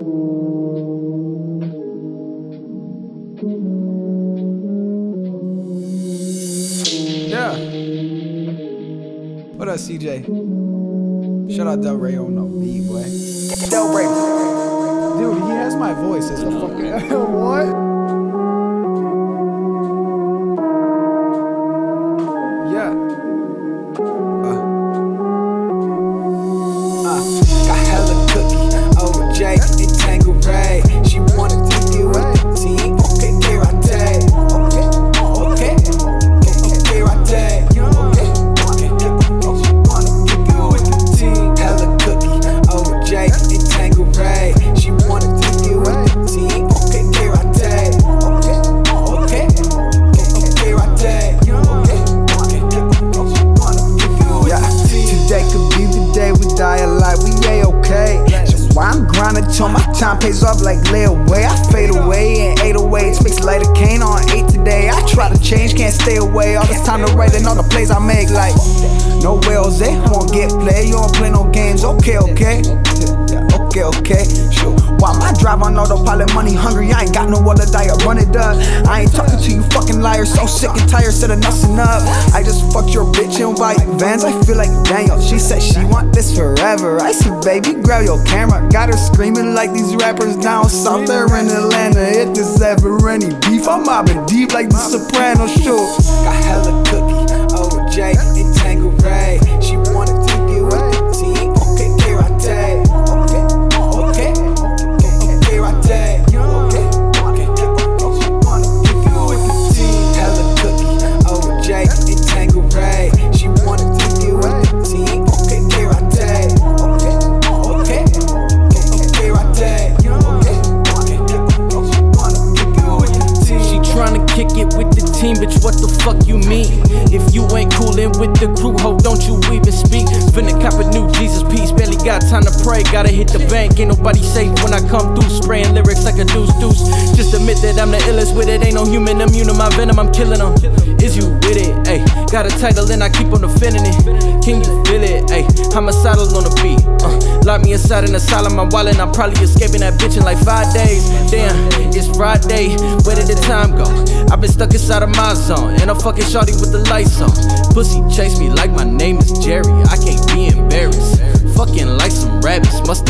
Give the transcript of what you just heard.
Yeah. What up, CJ? Shout out Delray on the beat, boy. Delray. Dude, he has my voice as a fucking. what? Till my time pays off like layaway. I fade away and ate 808s mix lighter cane on eight today. I try to change, can't stay away. All this time to write and all the plays I make like no whales, Jose. Won't get play. You don't play no games. Okay, okay. Okay, okay, sure. Why my drive on autopilot, money hungry? I ain't got no other diet, run it up. I ain't talking to you fucking liars, so sick and tired, said enough's enough. I just fucked your bitch in white vans, I feel like Daniel. She said she want this forever. I said, baby, grab your camera. Got her screaming like these rappers down south there in Atlanta. If there's ever any beef, I'm mobbing deep like the Soprano show. Got hella cookie, bitch. What the fuck you mean? If you ain't coolin' with the crew, ho, don't you even speak? Finna cop a new Jesus piece, barely got time to pray. Gotta hit the bank, ain't nobody safe when I come through. Spraying lyrics like a deuce deuce. Just admit that I'm the illest with it. Ain't no human immune to my venom, I'm killing them. Is you with it? Ayy, got a title and I keep on defending it. Can you feel it? Ayy, homicidal on the beat. Uh, lock me inside an asylum, I'm wildin'. I'm probably escaping that bitch in like five days. Damn, it's Friday. Where did the time go? I've been stuck inside of my zone, and I'm fucking shawty with the lights on. Pussy chase me like my name is Jerry. I can't be embarrassed. Fucking like some rabbits, must